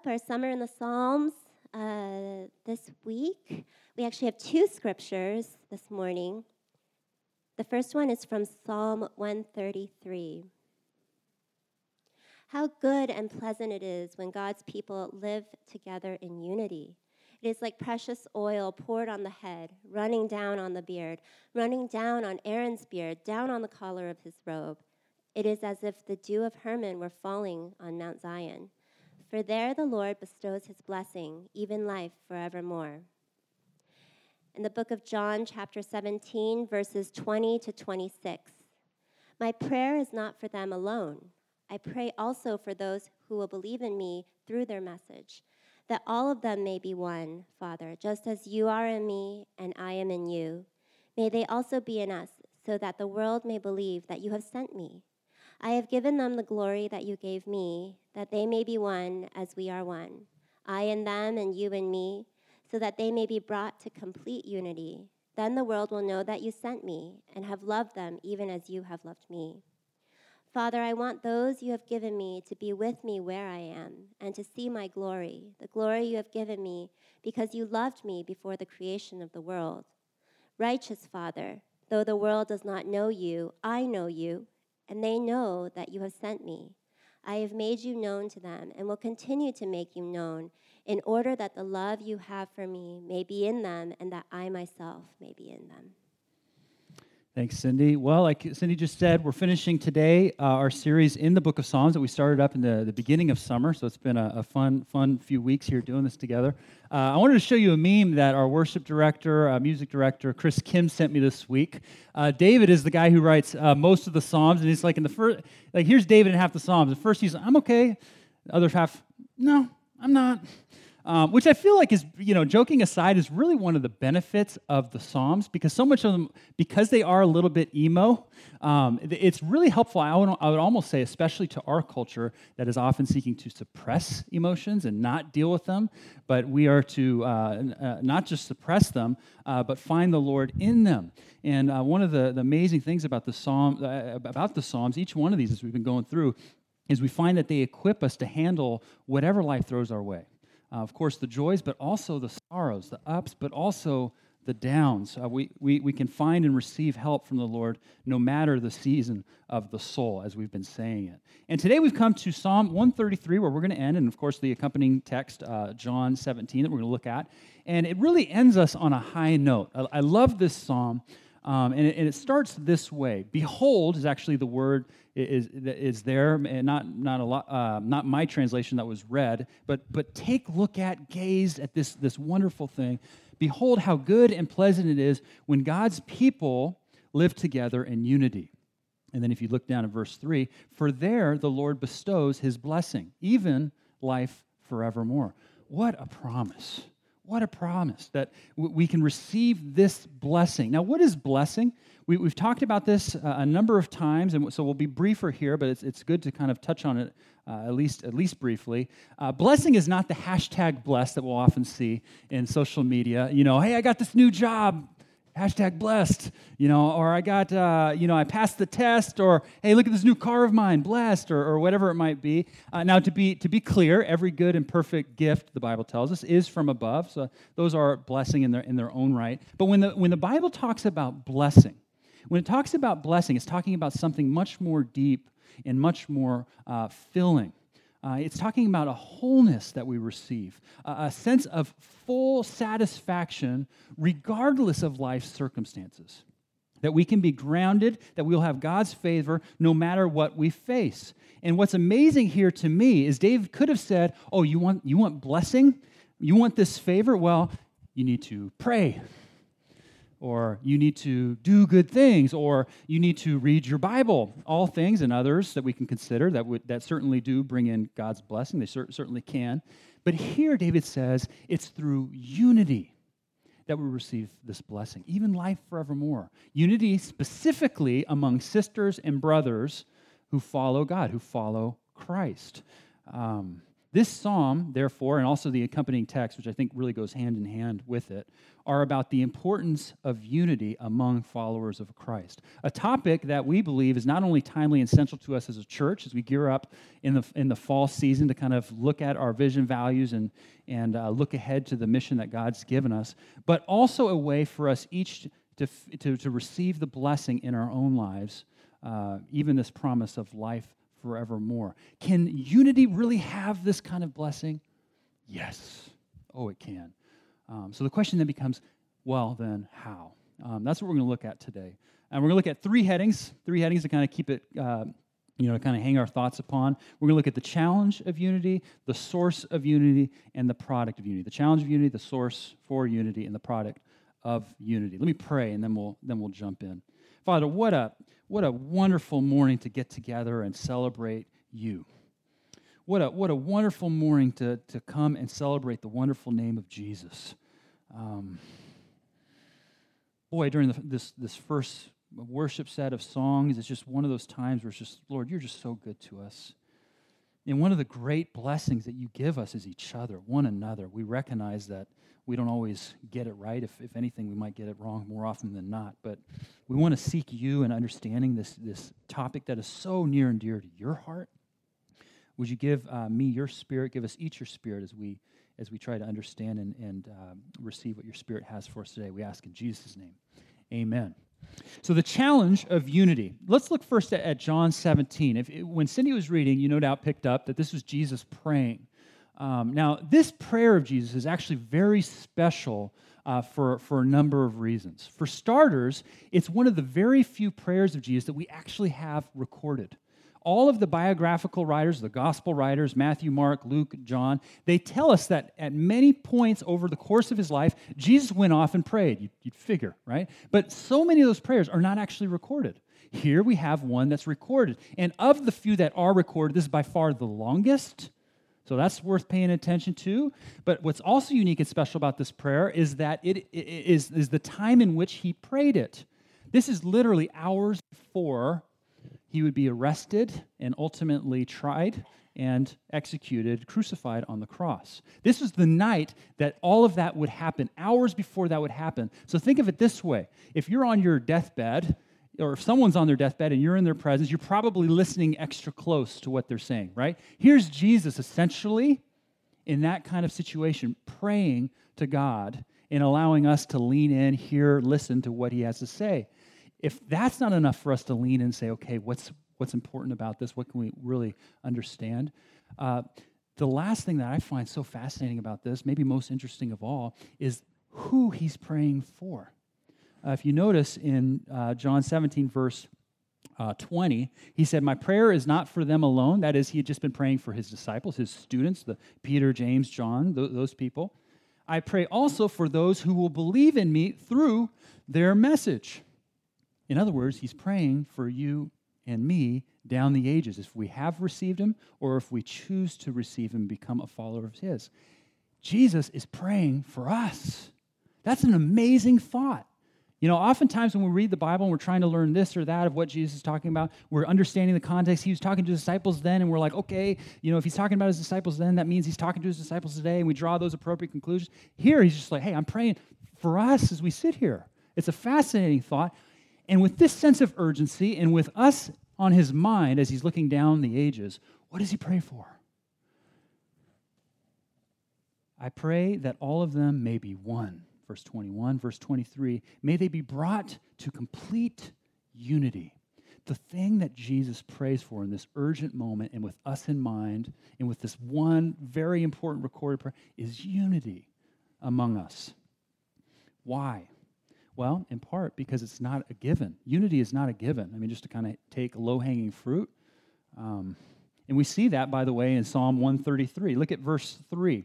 up our Summer in the Psalms uh, this week. We actually have two scriptures this morning. The first one is from Psalm 133. How good and pleasant it is when God's people live together in unity. It is like precious oil poured on the head, running down on the beard, running down on Aaron's beard, down on the collar of his robe. It is as if the dew of Hermon were falling on Mount Zion. For there the Lord bestows his blessing, even life forevermore. In the book of John, chapter 17, verses 20 to 26. My prayer is not for them alone. I pray also for those who will believe in me through their message, that all of them may be one, Father, just as you are in me and I am in you. May they also be in us, so that the world may believe that you have sent me. I have given them the glory that you gave me, that they may be one as we are one, I and them, and you and me, so that they may be brought to complete unity. Then the world will know that you sent me and have loved them even as you have loved me. Father, I want those you have given me to be with me where I am and to see my glory, the glory you have given me because you loved me before the creation of the world. Righteous Father, though the world does not know you, I know you and they know that you have sent me. I have made you known to them and will continue to make you known in order that the love you have for me may be in them and that I myself may be in them. Thanks, Cindy. Well, like Cindy just said, we're finishing today uh, our series in the book of Psalms that we started up in the, the beginning of summer. So it's been a, a fun, fun few weeks here doing this together. Uh, I wanted to show you a meme that our worship director, uh, music director, Chris Kim sent me this week. Uh, David is the guy who writes uh, most of the Psalms, and he's like in the first, like here's David in half the Psalms. The first he's, I'm okay. The other half, no, I'm not um, which I feel like is, you know, joking aside, is really one of the benefits of the Psalms because so much of them, because they are a little bit emo, um, it's really helpful. I would, I would almost say, especially to our culture that is often seeking to suppress emotions and not deal with them, but we are to uh, uh, not just suppress them, uh, but find the Lord in them. And uh, one of the, the, amazing things about the Psalm, uh, about the Psalms, each one of these as we've been going through, is we find that they equip us to handle whatever life throws our way uh, of course, the joys, but also the sorrows, the ups, but also the downs. Uh, we, we, we can find and receive help from the Lord no matter the season of the soul, as we've been saying it. And today we've come to Psalm 133, where we're going to end, and of course, the accompanying text, uh, John 17, that we're going to look at. And it really ends us on a high note. I, I love this psalm. Um, and, it, and, it, starts this way. Behold is actually the word is, is there, and not, not, a lot, uh, not my translation that was read, but, but take look at, gaze at this, this wonderful thing. Behold how good and pleasant it is when God's people live together in unity. And then if you look down at verse 3, for there the Lord bestows his blessing, even life forevermore. What a promise. What a promise that we can receive this blessing. Now, what is blessing? We, have talked about this uh, a number of times, and so we'll be briefer here, but it's, it's good to kind of touch on it uh, at, least, at least briefly. Uh, blessing is not the hashtag blessed that we'll often see in social media. You know, hey, I got this new job hashtag blessed you know or i got uh, you know i passed the test or hey look at this new car of mine blessed or, or whatever it might be. Uh, now to be to be clear every good and perfect gift the bible tells us is from above. So those are blessing in their in their own right. But when the when the bible talks about blessing when it talks about blessing it's talking about something much more deep and much more uh, filling uh, it's talking about a wholeness that we receive, a sense of full satisfaction regardless of life's circumstances. That we can be grounded, that we'll have God's favor no matter what we face. And what's amazing here to me is Dave could have said, Oh, you want, you want blessing? You want this favor? Well, you need to pray or you need to do good things, or you need to read your Bible. All things and others that we can consider that, would, that certainly do bring in God's blessing. They cer- certainly can. But here, David says it's through unity that we receive this blessing, even life forevermore. Unity specifically among sisters and brothers who follow God, who follow Christ. Um, This psalm, therefore, and also the accompanying text, which I think really goes hand in hand with it, are about the importance of unity among followers of Christ. A topic that we believe is not only timely and central to us as a church as we gear up in the, in the fall season to kind of look at our vision, values, and, and uh, look ahead to the mission that God's given us, but also a way for us each to, to, to receive the blessing in our own lives, uh, even this promise of life forevermore. Can unity really have this kind of blessing? Yes. Oh, it can. Um, so the question then becomes well, then, how? Um, that's what we're going to look at today. And we're going to look at three headings, three headings to kind of keep it, uh, you know, to kind of hang our thoughts upon. We're going to look at the challenge of unity, the source of unity, and the product of unity. The challenge of unity, the source for unity, and the product of unity. Let me pray, and then we'll then we'll jump in. Father, what a what a wonderful morning to get together and celebrate you. What a, what a wonderful morning to, to come and celebrate the wonderful name of Jesus. Um, boy, during the, this, this first worship set of songs, it's just one of those times where it's just, Lord, you're just so good to us. And one of the great blessings that you give us is each other, one another. We recognize that we don't always get it right. If, if anything, we might get it wrong more often than not. But we want to seek you and understanding this, this topic that is so near and dear to your heart. Would you give uh, me your spirit, give us each your spirit as we as we try to understand and, and uh, receive what your spirit has for us today. We ask in Jesus' name. Amen. So, the challenge of unity. Let's look first at, at John 17. If, when Cindy was reading, you no doubt picked up that this was Jesus praying. Um, now, this prayer of Jesus is actually very special uh, for, for a number of reasons. For starters, it's one of the very few prayers of Jesus that we actually have recorded. All of the biographical writers, the gospel writers, Matthew, Mark, Luke, John, they tell us that at many points over the course of his life, Jesus went off and prayed. You'd, you'd figure, right? But so many of those prayers are not actually recorded. Here we have one that's recorded. And of the few that are recorded, this is by far the longest so that's worth paying attention to. But what's also unique and special about this prayer is that it is, is the time in which he prayed it. This is literally hours before he would be arrested and ultimately tried and executed, crucified on the cross. This was the night that all of that would happen, hours before that would happen. So think of it this way if you're on your deathbed, or if someone's on their deathbed and you're in their presence, you're probably listening extra close to what they're saying, right? Here's Jesus essentially in that kind of situation, praying to God and allowing us to lean in, hear, listen to what he has to say. If that's not enough for us to lean in and say, okay, what's, what's important about this? What can we really understand? Uh, the last thing that I find so fascinating about this, maybe most interesting of all, is who he's praying for. Uh, if you notice in uh, John 17, verse uh, 20, he said, My prayer is not for them alone. That is, he had just been praying for his disciples, his students, the Peter, James, John, th- those people. I pray also for those who will believe in me through their message. In other words, he's praying for you and me down the ages, if we have received him or if we choose to receive him, become a follower of his. Jesus is praying for us. That's an amazing thought. You know, oftentimes when we read the Bible and we're trying to learn this or that of what Jesus is talking about, we're understanding the context. He was talking to his disciples then, and we're like, okay, you know, if he's talking about his disciples then, that means he's talking to his disciples today, and we draw those appropriate conclusions. Here, he's just like, hey, I'm praying for us as we sit here. It's a fascinating thought. And with this sense of urgency and with us on his mind as he's looking down the ages, what does he pray for? I pray that all of them may be one verse 21, verse 23, may they be brought to complete unity. The thing that Jesus prays for in this urgent moment and with us in mind and with this one very important recorded prayer is unity among us. Why? Well, in part because it's not a given. Unity is not a given. I mean, just to kind of take low hanging fruit. Um, and we see that, by the way, in Psalm 133. Look at verse 3.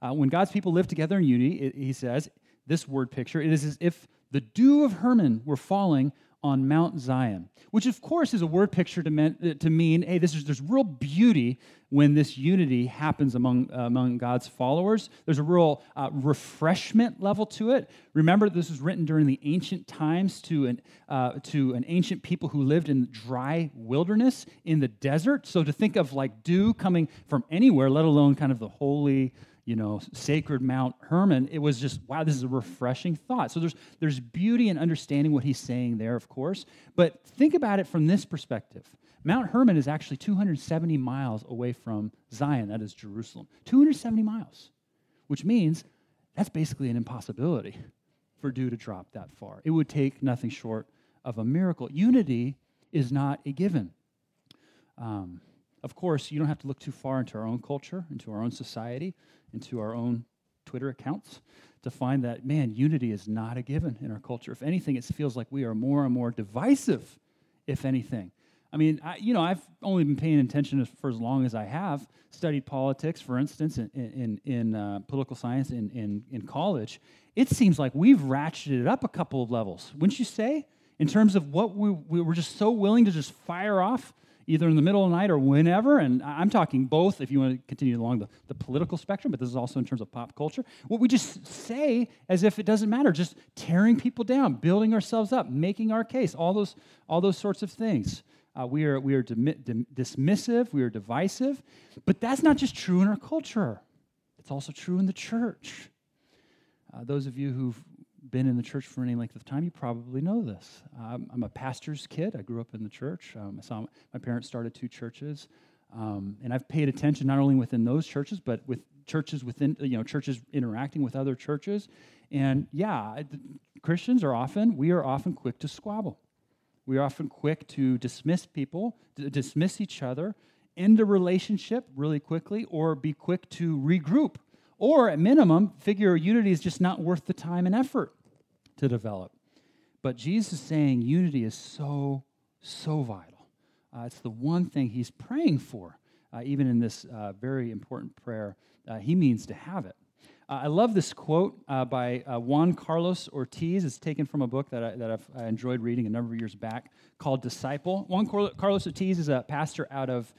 Uh, when God's people live together in unity, it, he says, this word picture. It is as if the dew of Hermon were falling on Mount Zion, which of course is a word picture to, mean, uh, to mean hey, this is, there's real beauty when this unity happens among, uh, among God's followers. There's a real uh, refreshment level to it. Remember, this was written during the ancient times to an, uh, to an ancient people who lived in dry wilderness in the desert. So to think of like dew coming from anywhere, let alone kind of the holy, you know, sacred Mount Hermon, it was just, wow, this is a refreshing thought. So there's, there's beauty in understanding what he's saying there, of course. But think about it from this perspective. Mount Hermon is actually 270 miles away from Zion, that is Jerusalem. 270 miles, which means that's basically an impossibility for dew to drop that far. It would take nothing short of a miracle. Unity is not a given. Um, of course, you don't have to look too far into our own culture, into our own society into our own Twitter accounts to find that, man, unity is not a given in our culture. If anything, it feels like we are more and more divisive, if anything. I mean, I, you know, I've only been paying attention for as long as I have. Studied politics, for instance, in, in, in uh, political science in, in, in college. It seems like we've ratcheted it up a couple of levels, wouldn't you say? In terms of what we, we were just so willing to just fire off either in the middle of the night or whenever. And I'm talking both if you want to continue along the, the political spectrum, but this is also in terms of pop culture. What we just say as if it doesn't matter, just tearing people down, building ourselves up, making our case, all those, all those sorts of things. Uh, we are, we are dismissive, we are divisive, but that's not just true in our culture, it's also true in the church. Uh, those of you who've been in the church for any length of time, you probably know this. Um, I'm a pastor's kid. I grew up in the church. Um, I saw my parents started two churches, um, and I've paid attention not only within those churches, but with churches within you know churches interacting with other churches. And yeah, Christians are often we are often quick to squabble. We are often quick to dismiss people, dismiss each other, end a relationship really quickly, or be quick to regroup or at minimum, figure unity is just not worth the time and effort to develop. But Jesus is saying unity is so, so vital. Uh, it's the one thing he's praying for, uh, even in this uh, very important prayer. Uh, he means to have it. Uh, I love this quote uh, by Juan Carlos Ortiz. It's taken from a book that, I, that I've I enjoyed reading a number of years back called Disciple. Juan Carlos Ortiz is a pastor out of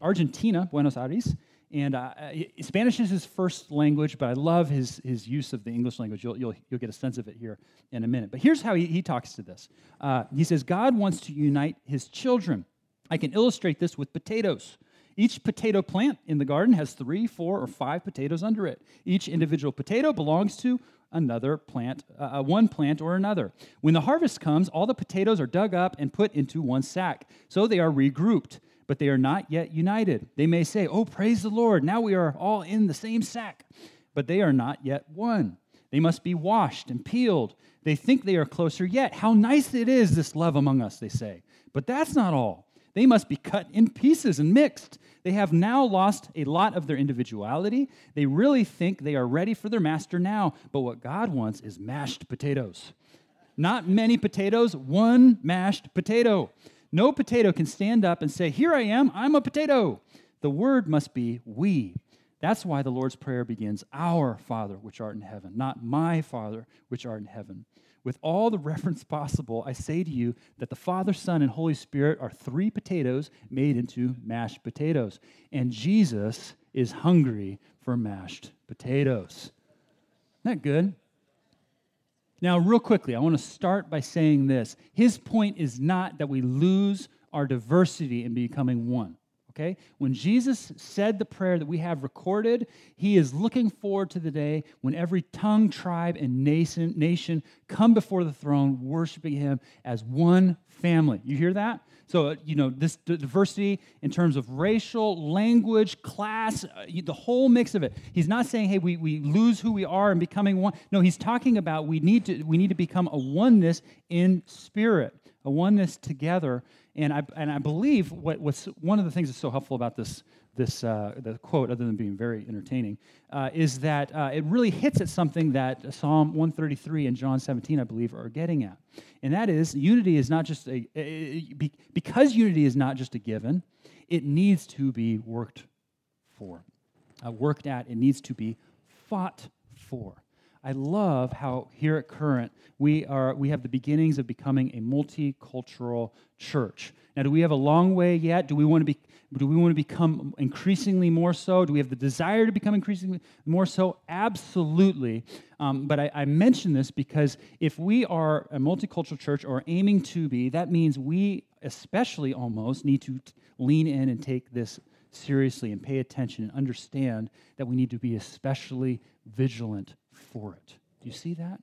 Argentina, Buenos Aires. And uh, Spanish is his first language, but I love his, his use of the English language. You'll, you'll, you'll get a sense of it here in a minute. But here's how he, he talks to this uh, He says, God wants to unite his children. I can illustrate this with potatoes. Each potato plant in the garden has three, four, or five potatoes under it. Each individual potato belongs to another plant, uh, uh one plant or another. When the harvest comes, all the potatoes are dug up and put into one sack. So they are regrouped but they are not yet united. They may say, Oh, praise the Lord, now we are all in the same sack, but they are not yet one. They must be washed and peeled. They think they are closer yet. How nice it is, this love among us, they say. But that's not all. They must be cut in pieces and mixed. They have now lost a lot of their individuality. They really think they are ready for their master now, but what God wants is mashed potatoes. Not many potatoes, one mashed potato. No potato can stand up and say, Here I am, I'm a potato. The word must be we. That's why the Lord's Prayer begins, Our Father, which art in heaven, not my Father, which art in heaven. With all the reference possible, I say to you that the Father, Son, and Holy Spirit are three potatoes made into mashed potatoes. And Jesus is hungry for mashed potatoes. Isn't that good? Now, real quickly, I want to start by saying this. His point is not that we lose our diversity in becoming one. Okay? When Jesus said the prayer that we have recorded, he is looking forward to the day when every tongue, tribe, and nation, nation come before the throne, worshiping him as one family. You hear that? So, uh, you know, this diversity in terms of racial, language, class, uh, the whole mix of it. He's not saying, hey, we, we lose who we are and becoming one. No, he's talking about we need to, we need to become a oneness in spirit, a oneness together. And I, and I believe what, what's one of the things that's so helpful about this this uh, the quote, other than being very entertaining, uh, is that uh, it really hits at something that Psalm 133 and John 17, I believe, are getting at, and that is unity is not just a, because unity is not just a given, it needs to be worked for, uh, worked at. It needs to be fought for. I love how here at Current we are we have the beginnings of becoming a multicultural church. Now, do we have a long way yet? Do we want to be do we want to become increasingly more so? Do we have the desire to become increasingly more so? Absolutely. Um, but I, I mention this because if we are a multicultural church or aiming to be, that means we especially almost need to t- lean in and take this seriously and pay attention and understand that we need to be especially vigilant for it. Do you see that?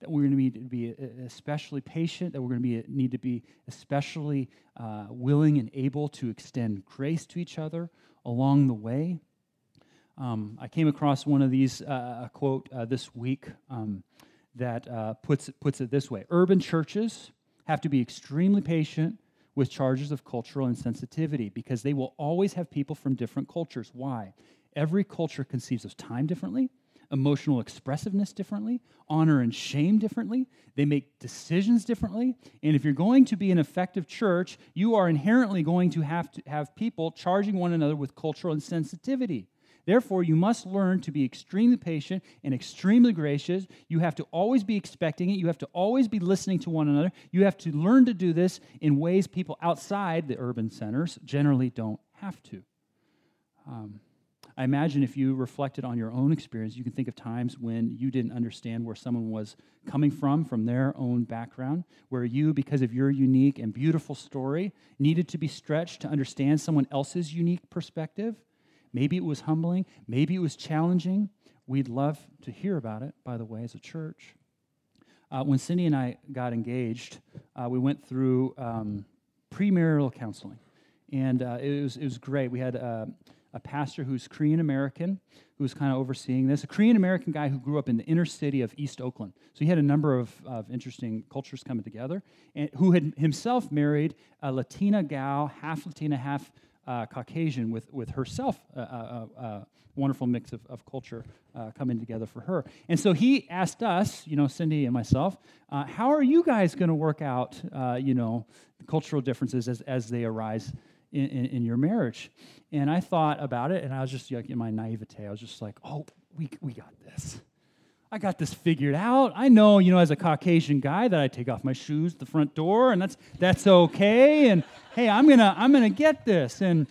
That we're going to need to be especially patient, that we're going to be, need to be especially uh, willing and able to extend grace to each other along the way. Um, I came across one of these, uh, a quote uh, this week um, that uh, puts, puts it this way Urban churches have to be extremely patient with charges of cultural insensitivity because they will always have people from different cultures. Why? Every culture conceives of time differently, emotional expressiveness differently, honor and shame differently. They make decisions differently. And if you're going to be an effective church, you are inherently going to have to have people charging one another with cultural insensitivity. Therefore, you must learn to be extremely patient and extremely gracious. You have to always be expecting it. You have to always be listening to one another. You have to learn to do this in ways people outside the urban centers generally don't have to. Um, I imagine if you reflected on your own experience, you can think of times when you didn't understand where someone was coming from, from their own background, where you, because of your unique and beautiful story, needed to be stretched to understand someone else's unique perspective. Maybe it was humbling, maybe it was challenging. We'd love to hear about it, by the way, as a church. Uh, when Cindy and I got engaged, uh, we went through um, premarital counseling, and uh, it, was, it was great. We had uh, a pastor who's Korean American who's kind of overseeing this, a Korean American guy who grew up in the inner city of East Oakland. So he had a number of, of interesting cultures coming together, and who had himself married a Latina gal, half Latina, half uh, Caucasian with, with herself, a, a, a wonderful mix of, of culture uh, coming together for her. And so he asked us, you know, Cindy and myself, uh, how are you guys going to work out, uh, you know, cultural differences as, as they arise in, in, in, your marriage? And I thought about it, and I was just like, in my naivete, I was just like, oh, we, we got this. I got this figured out. I know, you know, as a Caucasian guy that I take off my shoes at the front door and that's that's okay. And hey, I'm gonna I'm gonna get this. And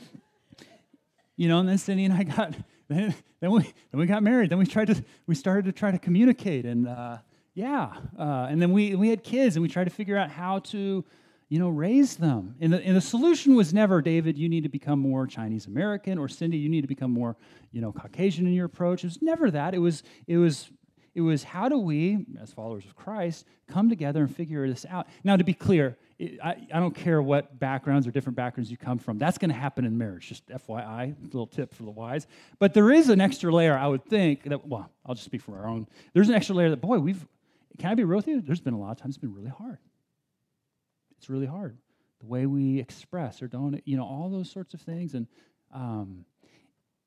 you know, and then Cindy and I got then, then we then we got married. Then we tried to we started to try to communicate and uh, yeah. Uh, and then we we had kids and we tried to figure out how to you know, raise them. And the, and the solution was never, David, you need to become more Chinese American, or Cindy, you need to become more, you know, Caucasian in your approach. It was never that. It was, it was it was how do we, as followers of Christ, come together and figure this out? Now, to be clear, it, I, I don't care what backgrounds or different backgrounds you come from. That's going to happen in marriage. Just FYI, little tip for the wise. But there is an extra layer, I would think, that, well, I'll just speak for our own. There's an extra layer that, boy, we've, can I be real with you? There's been a lot of times it's been really hard. It's really hard. The way we express or don't, you know, all those sorts of things. And, um,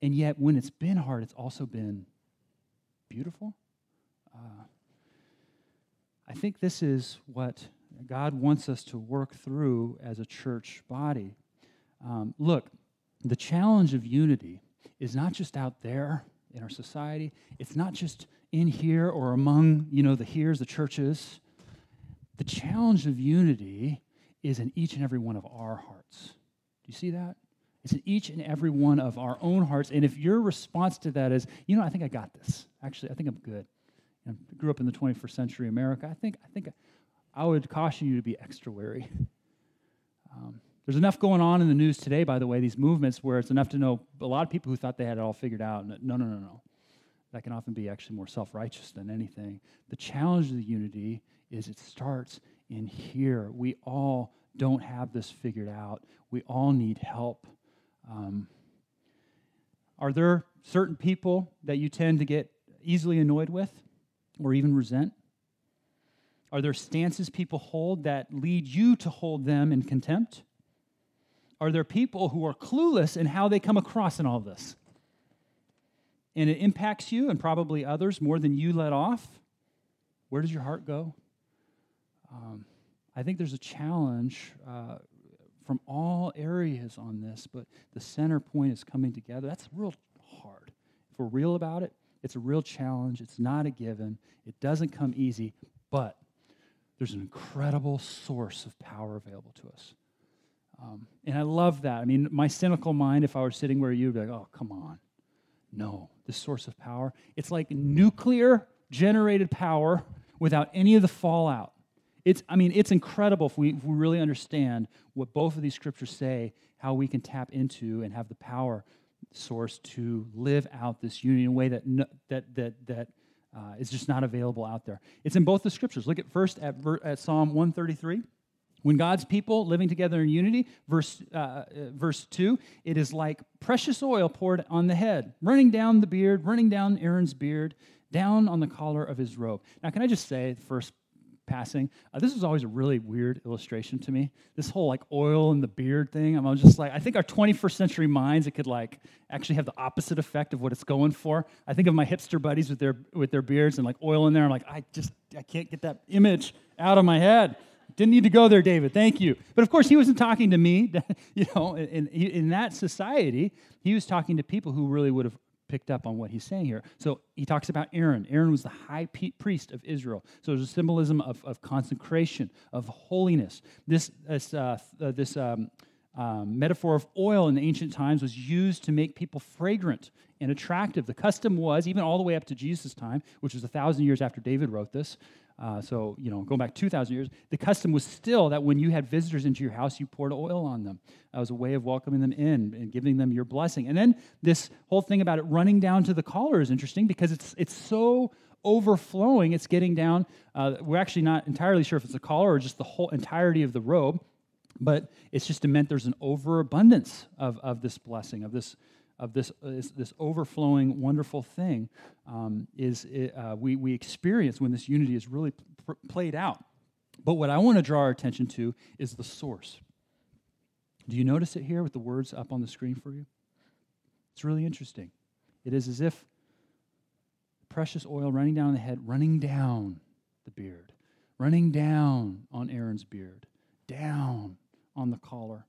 and yet, when it's been hard, it's also been beautiful uh, I think this is what God wants us to work through as a church body. Um, look, the challenge of unity is not just out there in our society. It's not just in here or among, you know, the here's, the churches. The challenge of unity is in each and every one of our hearts. Do you see that? It's in each and every one of our own hearts. And if your response to that is, you know, I think I got this. Actually, I think I'm good and grew up in the 21st century America, I think, I think I would caution you to be extra wary. Um, there's enough going on in the news today, by the way, these movements where it's enough to know a lot of people who thought they had it all figured out. No, no, no, no. That can often be actually more self righteous than anything. The challenge of the unity is it starts in here. We all don't have this figured out, we all need help. Um, are there certain people that you tend to get easily annoyed with? or even resent? Are there stances people hold that lead you to hold them in contempt? Are there people who are clueless in how they come across in all this? And it impacts you and probably others more than you let off? Where does your heart go? Um, I think there's a challenge uh, from all areas on this, but the center point is coming together. That's real hard. If we're real about it, It's a real challenge. It's not a given. It doesn't come easy, but there's an incredible source of power available to us. Um, and I love that. I mean, my cynical mind, if I were sitting where you would be like, oh, come on. No, this source of power, it's like nuclear generated power without any of the fallout. It's, I mean, it's incredible if we, if we really understand what both of these scriptures say, how we can tap into and have the power source to live out this unity in a way that, no, that, that, that uh, is just not available out there. It's in both the scriptures. Look at first at, at Psalm 133. When God's people living together in unity, verse, uh, uh, verse 2, it is like precious oil poured on the head, running down the beard, running down Aaron's beard, down on the collar of his robe. Now, can I just say, first passing. Uh, this was always a really weird illustration to me. This whole like oil and the beard thing. I'm just like, I think our 21st century minds, it could like actually have the opposite effect of what it's going for. I think of my hipster buddies with their with their beards and like oil in there. I'm like, I just I can't get that image out of my head. Didn't need to go there, David. Thank you. But of course, he wasn't talking to me. you know, in, in that society, he was talking to people who really would have picked up on what he's saying here. So he talks about Aaron. Aaron was the high priest of Israel. So there's a symbolism of, of consecration, of holiness. This, this, uh, uh, this um, um, metaphor of oil in the ancient times was used to make people fragrant and attractive. The custom was, even all the way up to Jesus' time, which was a thousand years after David wrote this, uh, so, you know, going back 2,000 years, the custom was still that when you had visitors into your house, you poured oil on them. That was a way of welcoming them in and giving them your blessing. And then this whole thing about it running down to the collar is interesting because it's, it's so overflowing, it's getting down. Uh, we're actually not entirely sure if it's a collar or just the whole entirety of the robe, but it's just meant there's an overabundance of, of this blessing, of this of this, uh, this, this, overflowing, wonderful thing um, is uh, we, we experience when this unity is really pr- played out. But what I want to draw our attention to is the source. Do you notice it here with the words up on the screen for you? It's really interesting. It is as if precious oil running down the head, running down the beard, running down on Aaron's beard, down on the collar.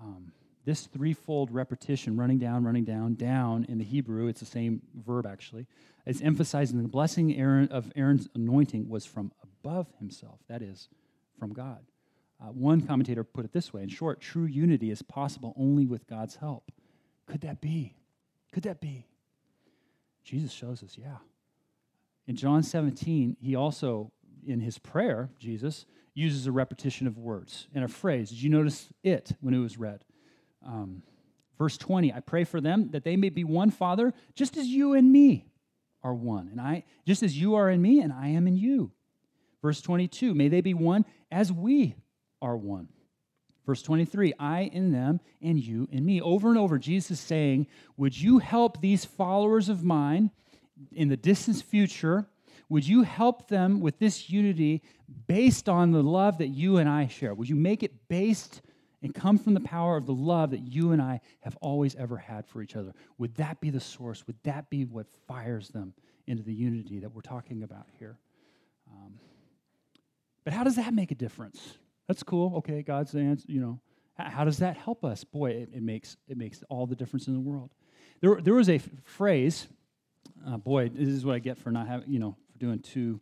Um, this threefold repetition, running down, running down, down, in the Hebrew, it's the same verb actually, is emphasizing the blessing Aaron, of Aaron's anointing was from above himself, that is, from God. Uh, one commentator put it this way in short, true unity is possible only with God's help. Could that be? Could that be? Jesus shows us, yeah. In John 17, he also, in his prayer, Jesus, uses a repetition of words and a phrase. Did you notice it when it was read? Um, verse 20, I pray for them that they may be one, Father, just as you and me are one. And I, just as you are in me and I am in you. Verse 22, may they be one as we are one. Verse 23, I in them and you in me. Over and over, Jesus is saying, Would you help these followers of mine in the distant future? Would you help them with this unity based on the love that you and I share? Would you make it based and come from the power of the love that you and I have always ever had for each other. Would that be the source? Would that be what fires them into the unity that we're talking about here? Um, but how does that make a difference? That's cool. Okay, God's answer, you know. How does that help us? Boy, it, it makes, it makes all the difference in the world. There, there was a f- phrase, uh, boy, this is what I get for not having, you know, for doing two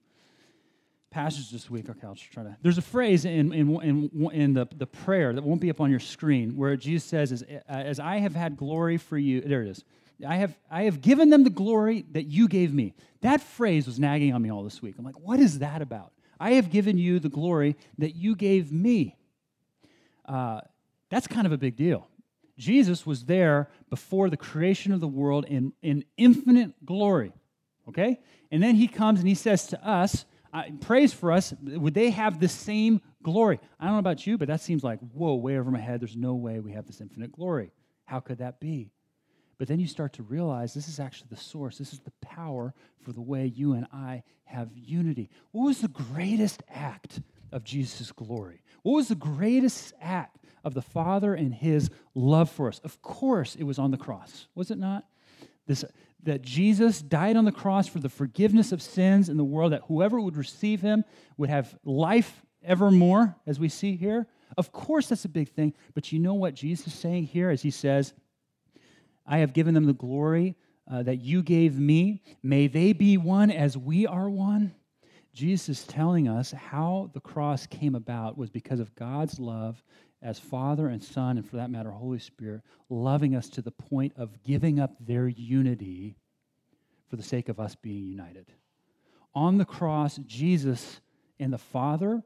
passage this week. Okay, I'll just try to. There's a phrase in, in, in, in the, the prayer that won't be up on your screen where Jesus says, as, as I have had glory for you, there it is. I have, I have given them the glory that you gave me. That phrase was nagging on me all this week. I'm like, what is that about? I have given you the glory that you gave me. Uh, that's kind of a big deal. Jesus was there before the creation of the world in, in infinite glory. Okay? And then he comes and he says to us, uh, prays for us, would they have the same glory? I don't know about you, but that seems like, whoa, way over my head. There's no way we have this infinite glory. How could that be? But then you start to realize this is actually the source. This is the power for the way you and I have unity. What was the greatest act of Jesus' glory? What was the greatest act of the Father and his love for us? Of course, it was on the cross, was it not? This, that Jesus died on the cross for the forgiveness of sins in the world, that whoever would receive him would have life evermore, as we see here. Of course, that's a big thing. But you know what Jesus is saying here as he says, I have given them the glory uh, that you gave me, may they be one as we are one. Jesus is telling us how the cross came about was because of God's love as Father and Son, and for that matter, Holy Spirit, loving us to the point of giving up their unity for the sake of us being united. On the cross, Jesus and the Father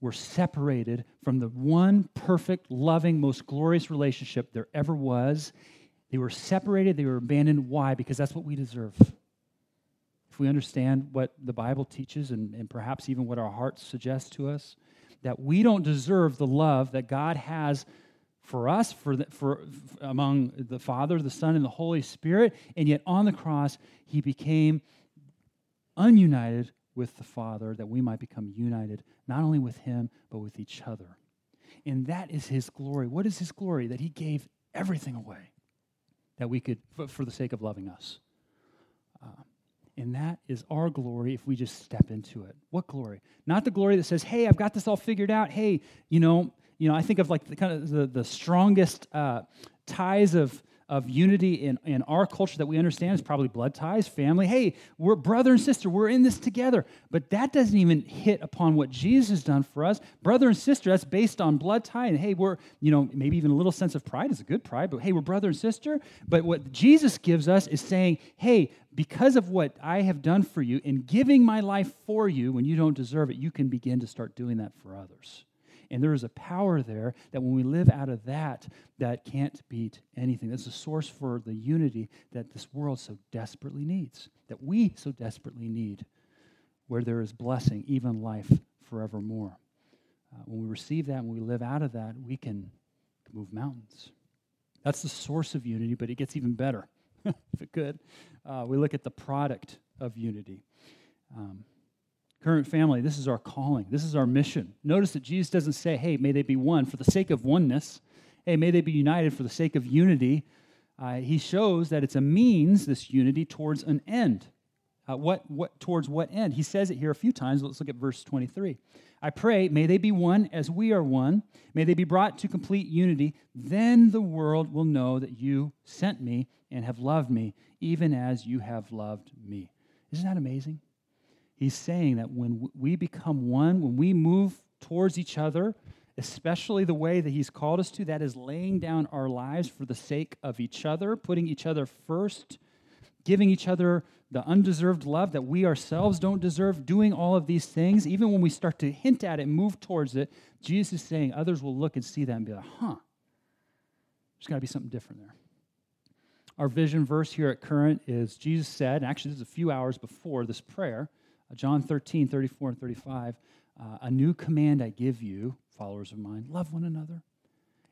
were separated from the one perfect, loving, most glorious relationship there ever was. They were separated, they were abandoned. Why? Because that's what we deserve. If we understand what the Bible teaches and, and perhaps even what our hearts suggest to us, that we don't deserve the love that God has for us, for, the, for among the Father, the Son, and the Holy Spirit, and yet on the cross, He became ununited with the Father, that we might become united not only with Him, but with each other. And that is His glory. What is His glory? That He gave everything away that we could, for the sake of loving us. And that is our glory if we just step into it. What glory? Not the glory that says, hey, I've got this all figured out. Hey, you know, you know, I think of like the kind of the, the strongest uh, ties of of unity in, in our culture that we understand is probably blood ties, family. Hey, we're brother and sister. We're in this together. But that doesn't even hit upon what Jesus has done for us. Brother and sister, that's based on blood tie. And hey, we're, you know, maybe even a little sense of pride is a good pride, but hey, we're brother and sister. But what Jesus gives us is saying, hey, because of what I have done for you in giving my life for you when you don't deserve it, you can begin to start doing that for others. And there is a power there that when we live out of that, that can't beat anything. That's a source for the unity that this world so desperately needs, that we so desperately need, where there is blessing, even life forevermore. Uh, when we receive that when we live out of that, we can move mountains. That's the source of unity, but it gets even better, if it could. Uh, we look at the product of unity. Um, current family, this is our calling, this is our mission. Notice that Jesus doesn't say, hey, may they be one for the sake of oneness. Hey, may they be united for the sake of unity. Uh, he shows that it's a means, this unity, towards an end. Uh, what, what, towards what end? He says it here a few times. Let's look at verse 23. I pray, may they be one as we are one. May they be brought to complete unity. Then the world will know that you sent me and have loved me, even as you have loved me. Isn't that amazing? He's saying that when we become one, when we move towards each other, especially the way that He's called us to, that is laying down our lives for the sake of each other, putting each other first, giving each other the undeserved love that we ourselves don't deserve, doing all of these things, even when we start to hint at it, move towards it, Jesus is saying others will look and see that and be like, huh, there's got to be something different there. Our vision verse here at Current is Jesus said, actually, this is a few hours before this prayer. John 13, 34 and 35. Uh, a new command I give you, followers of mine love one another.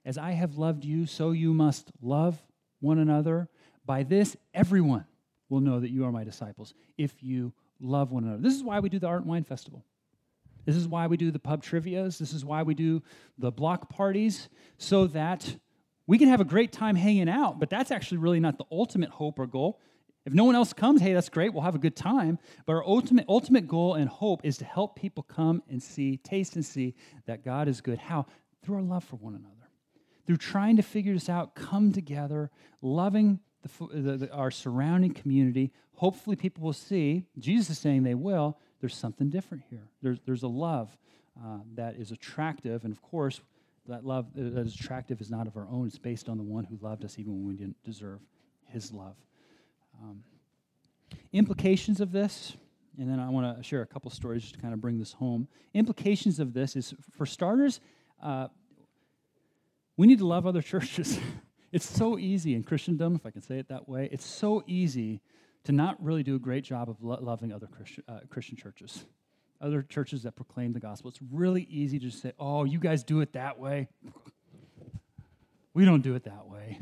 As I have loved you, so you must love one another. By this, everyone will know that you are my disciples if you love one another. This is why we do the Art and Wine Festival. This is why we do the pub trivias. This is why we do the block parties, so that we can have a great time hanging out, but that's actually really not the ultimate hope or goal. If no one else comes, hey, that's great. We'll have a good time. But our ultimate, ultimate goal and hope is to help people come and see, taste and see that God is good. How? Through our love for one another. Through trying to figure this out, come together, loving the, the, the, our surrounding community. Hopefully, people will see, Jesus is saying they will, there's something different here. There's, there's a love uh, that is attractive. And of course, that love that is attractive is not of our own, it's based on the one who loved us even when we didn't deserve his love. Um, implications of this, and then I want to share a couple stories just to kind of bring this home. Implications of this is, for starters, uh, we need to love other churches. it's so easy in Christendom, if I can say it that way, it's so easy to not really do a great job of lo- loving other Christian, uh, Christian churches, other churches that proclaim the gospel. It's really easy to just say, oh, you guys do it that way. we don't do it that way.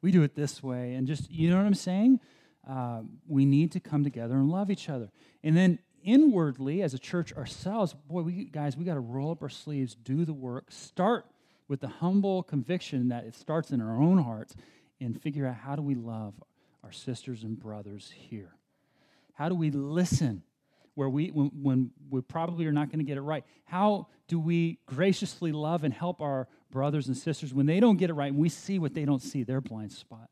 We do it this way. And just, you know what I'm saying? Uh, we need to come together and love each other. And then inwardly, as a church ourselves, boy, we guys, we got to roll up our sleeves, do the work, start with the humble conviction that it starts in our own hearts, and figure out how do we love our sisters and brothers here. How do we listen where we when, when we probably are not going to get it right? How do we graciously love and help our brothers and sisters when they don't get it right and we see what they don't see, their blind spot?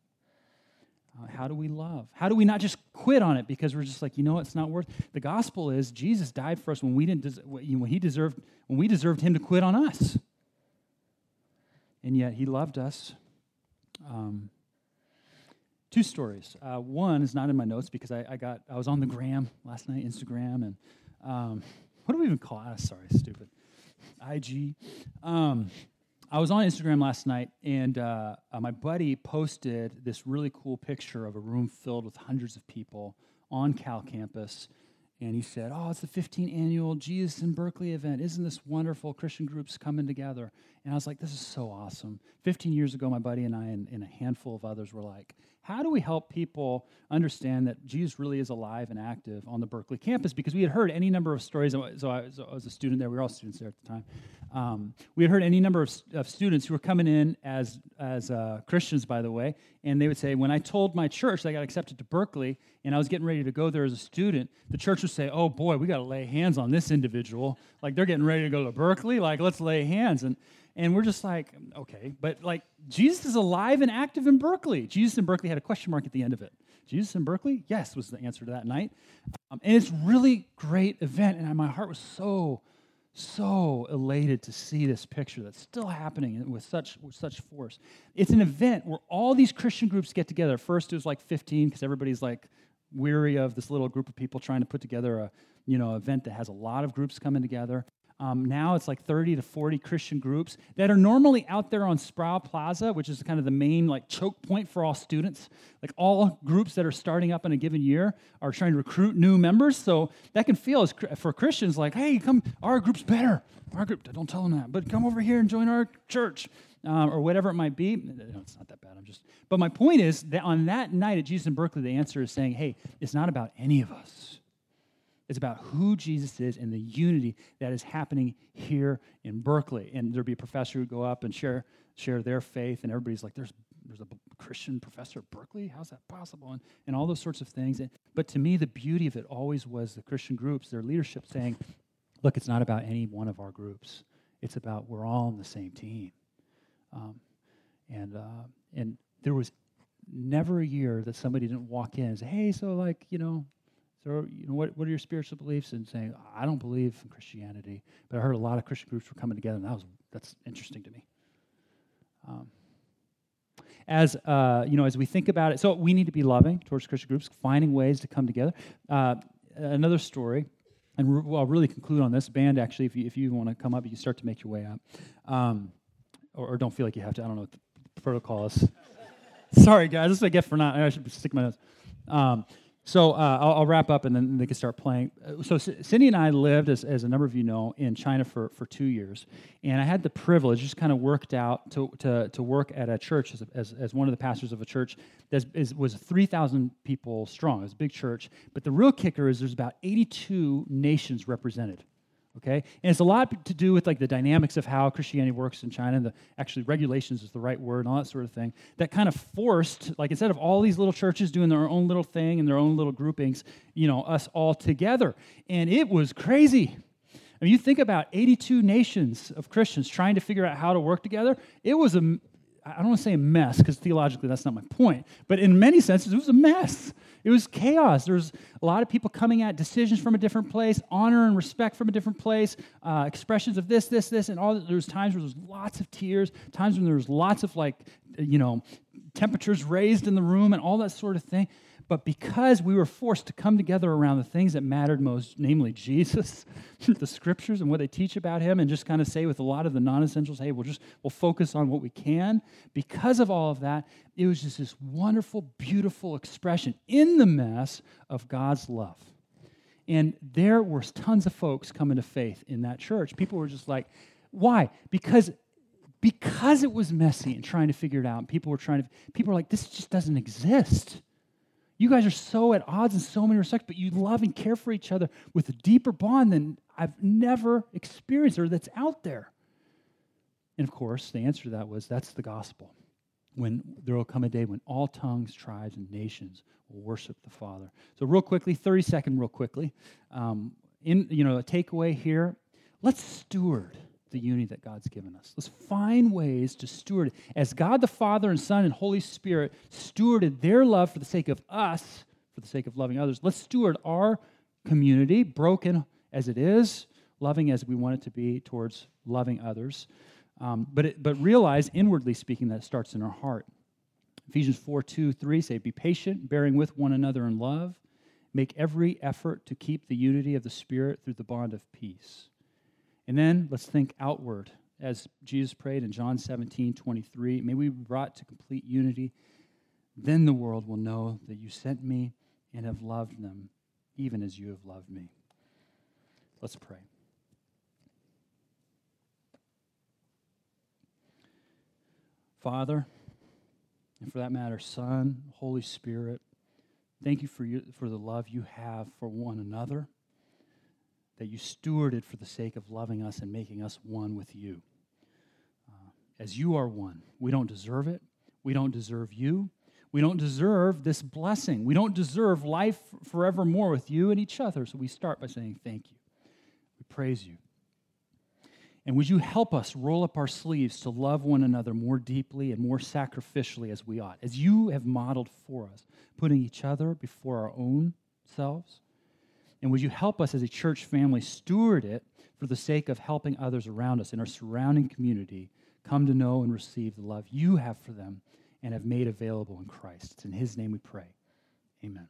Uh, how do we love? How do we not just quit on it because we're just like, you know, it's not worth. The gospel is Jesus died for us when we didn't des- when he deserved when we deserved him to quit on us, and yet he loved us. Um, two stories. Uh, one is not in my notes because I, I, got I was on the gram last night, Instagram, and um, what do we even call it? Ah, sorry, stupid. IG. Um, I was on Instagram last night, and uh, uh, my buddy posted this really cool picture of a room filled with hundreds of people on Cal campus. And he said, Oh, it's the 15th annual Jesus in Berkeley event. Isn't this wonderful? Christian groups coming together. And I was like, This is so awesome. 15 years ago, my buddy and I, and, and a handful of others, were like, how do we help people understand that Jesus really is alive and active on the Berkeley campus? Because we had heard any number of stories. So I, I was a student there. We were all students there at the time. Um, we had heard any number of, of, students who were coming in as, as uh, Christians, by the way, and they would say, When I told my church I got accepted to Berkeley and I was getting ready to go there as a student, the church would say, Oh boy, we got to lay hands on this individual. Like they're getting ready to go to Berkeley. Like, let's lay hands. And and we're just like, okay, but like Jesus is alive and active in Berkeley. Jesus in Berkeley had a question mark at the end of it. Jesus in Berkeley? Yes, was the answer to that night. Um, and it's really great event. And my heart was so, so elated to see this picture that's still happening with such, with such force. It's an event where all these Christian groups get together. First, it was like 15 because everybody's like weary of this little group of people trying to put together a you know event that has a lot of groups coming together um, now it's like 30 to 40 Christian groups that are normally out there on Sproul Plaza, which is kind of the main like choke point for all students. Like all groups that are starting up in a given year are trying to recruit new members. So that can feel as for Christians like, hey, come, our group's better. Our group, don't tell them that, but come over here and join our church. Um, or whatever it might be. No, it's not that bad. I'm just. But my point is that on that night at Jesus in Berkeley, the answer is saying, "Hey, it's not about any of us. It's about who Jesus is and the unity that is happening here in Berkeley. And there'd be a professor who'd go up and share, share their faith, and everybody's like, there's, there's a Christian professor at Berkeley? How's that possible? And, and all those sorts of things. And, but to me, the beauty of it always was the Christian groups, their leadership saying, look, it's not about any one of our groups. It's about we're all on the same team. Um, and, uh, and there was never a year that somebody didn't walk in and say, hey, so like, you know, so, you know, what, what are your spiritual beliefs? And saying, I don't believe in Christianity, but I heard a lot of Christian groups were coming together, and that was that's interesting to me. Um, as uh, you know, as we think about it, so we need to be loving towards Christian groups, finding ways to come together. Uh, another story, and re- well, I'll really conclude on this. Band, actually, if you, if you want to come up, you start to make your way up, um, or, or, don't feel like you have to. I don't know what the protocol is. Sorry, guys, this is I get for not. I should stick my nose. Um, so uh, I'll, I'll, wrap up and then they can start playing. Uh, so Cindy and I lived, as, as a number of you know, in China for, for two years. And I had the privilege, just kind of worked out to, to, to work at a church as, as, as one of the pastors of a church that is, was 3,000 people strong. It was a big church. But the real kicker is there's about 82 nations represented okay and it's a lot to do with like the dynamics of how christianity works in china and the actually regulations is the right word and all that sort of thing that kind of forced like instead of all these little churches doing their own little thing and their own little groupings you know us all together and it was crazy I mean, you think about 82 nations of Christians trying to figure out how to work together. It was a, I don't want to say a mess because theologically that's not my point, but in many senses it was a mess. It was chaos. There was a lot of people coming at decisions from a different place, honor and respect from a different place, uh, expressions of this, this, this, and all. There was times where there was lots of tears, times when there was lots of like, you know, temperatures raised in the room and all that sort of thing. But because we were forced to come together around the things that mattered most, namely Jesus, the scriptures and what they teach about him, and just kind of say with a lot of the non essentials, hey, we'll just we'll focus on what we can. Because of all of that, it was just this wonderful, beautiful expression in the mess of God's love. And there were tons of folks coming to faith in that church. People were just like, why? Because because it was messy and trying to figure it out. People were trying to, people were like, this just doesn't exist. You guys are so at odds in so many respects, but you love and care for each other with a deeper bond than I've never experienced or that's out there. And of course, the answer to that was that's the gospel. When there will come a day when all tongues, tribes, and nations will worship the Father. So, real quickly, 30 second, real quickly. Um, in you know, a takeaway here. Let's steward the unity that God's given us. Let's find ways to steward. As God the Father and Son and Holy Spirit stewarded their love for the sake of us, for the sake of loving others, let's steward our community, broken as it is, loving as we want it to be towards loving others. Um, but, it, but realize, inwardly speaking, that starts in our heart. Ephesians 4 2, 3 say, Be patient, bearing with one another in love. Make every effort to keep the unity of the Spirit through the bond of peace. And then let's think outward as Jesus prayed in John 17 23. May we be brought to complete unity. Then the world will know that you sent me and have loved them, even as you have loved me. Let's pray. Father, and for that matter, Son, Holy Spirit, thank you for, you for the love you have for one another, that you stewarded for the sake of loving us and making us one with you. Uh, as you are one, we don't deserve it. We don't deserve you. We don't deserve this blessing. We don't deserve life forevermore with you and each other. So we start by saying thank you. We praise you. And would you help us roll up our sleeves to love one another more deeply and more sacrificially as we ought, as you have modeled for us, putting each other before our own selves? And would you help us as a church family steward it for the sake of helping others around us in our surrounding community come to know and receive the love you have for them and have made available in Christ? It's in His name we pray. Amen.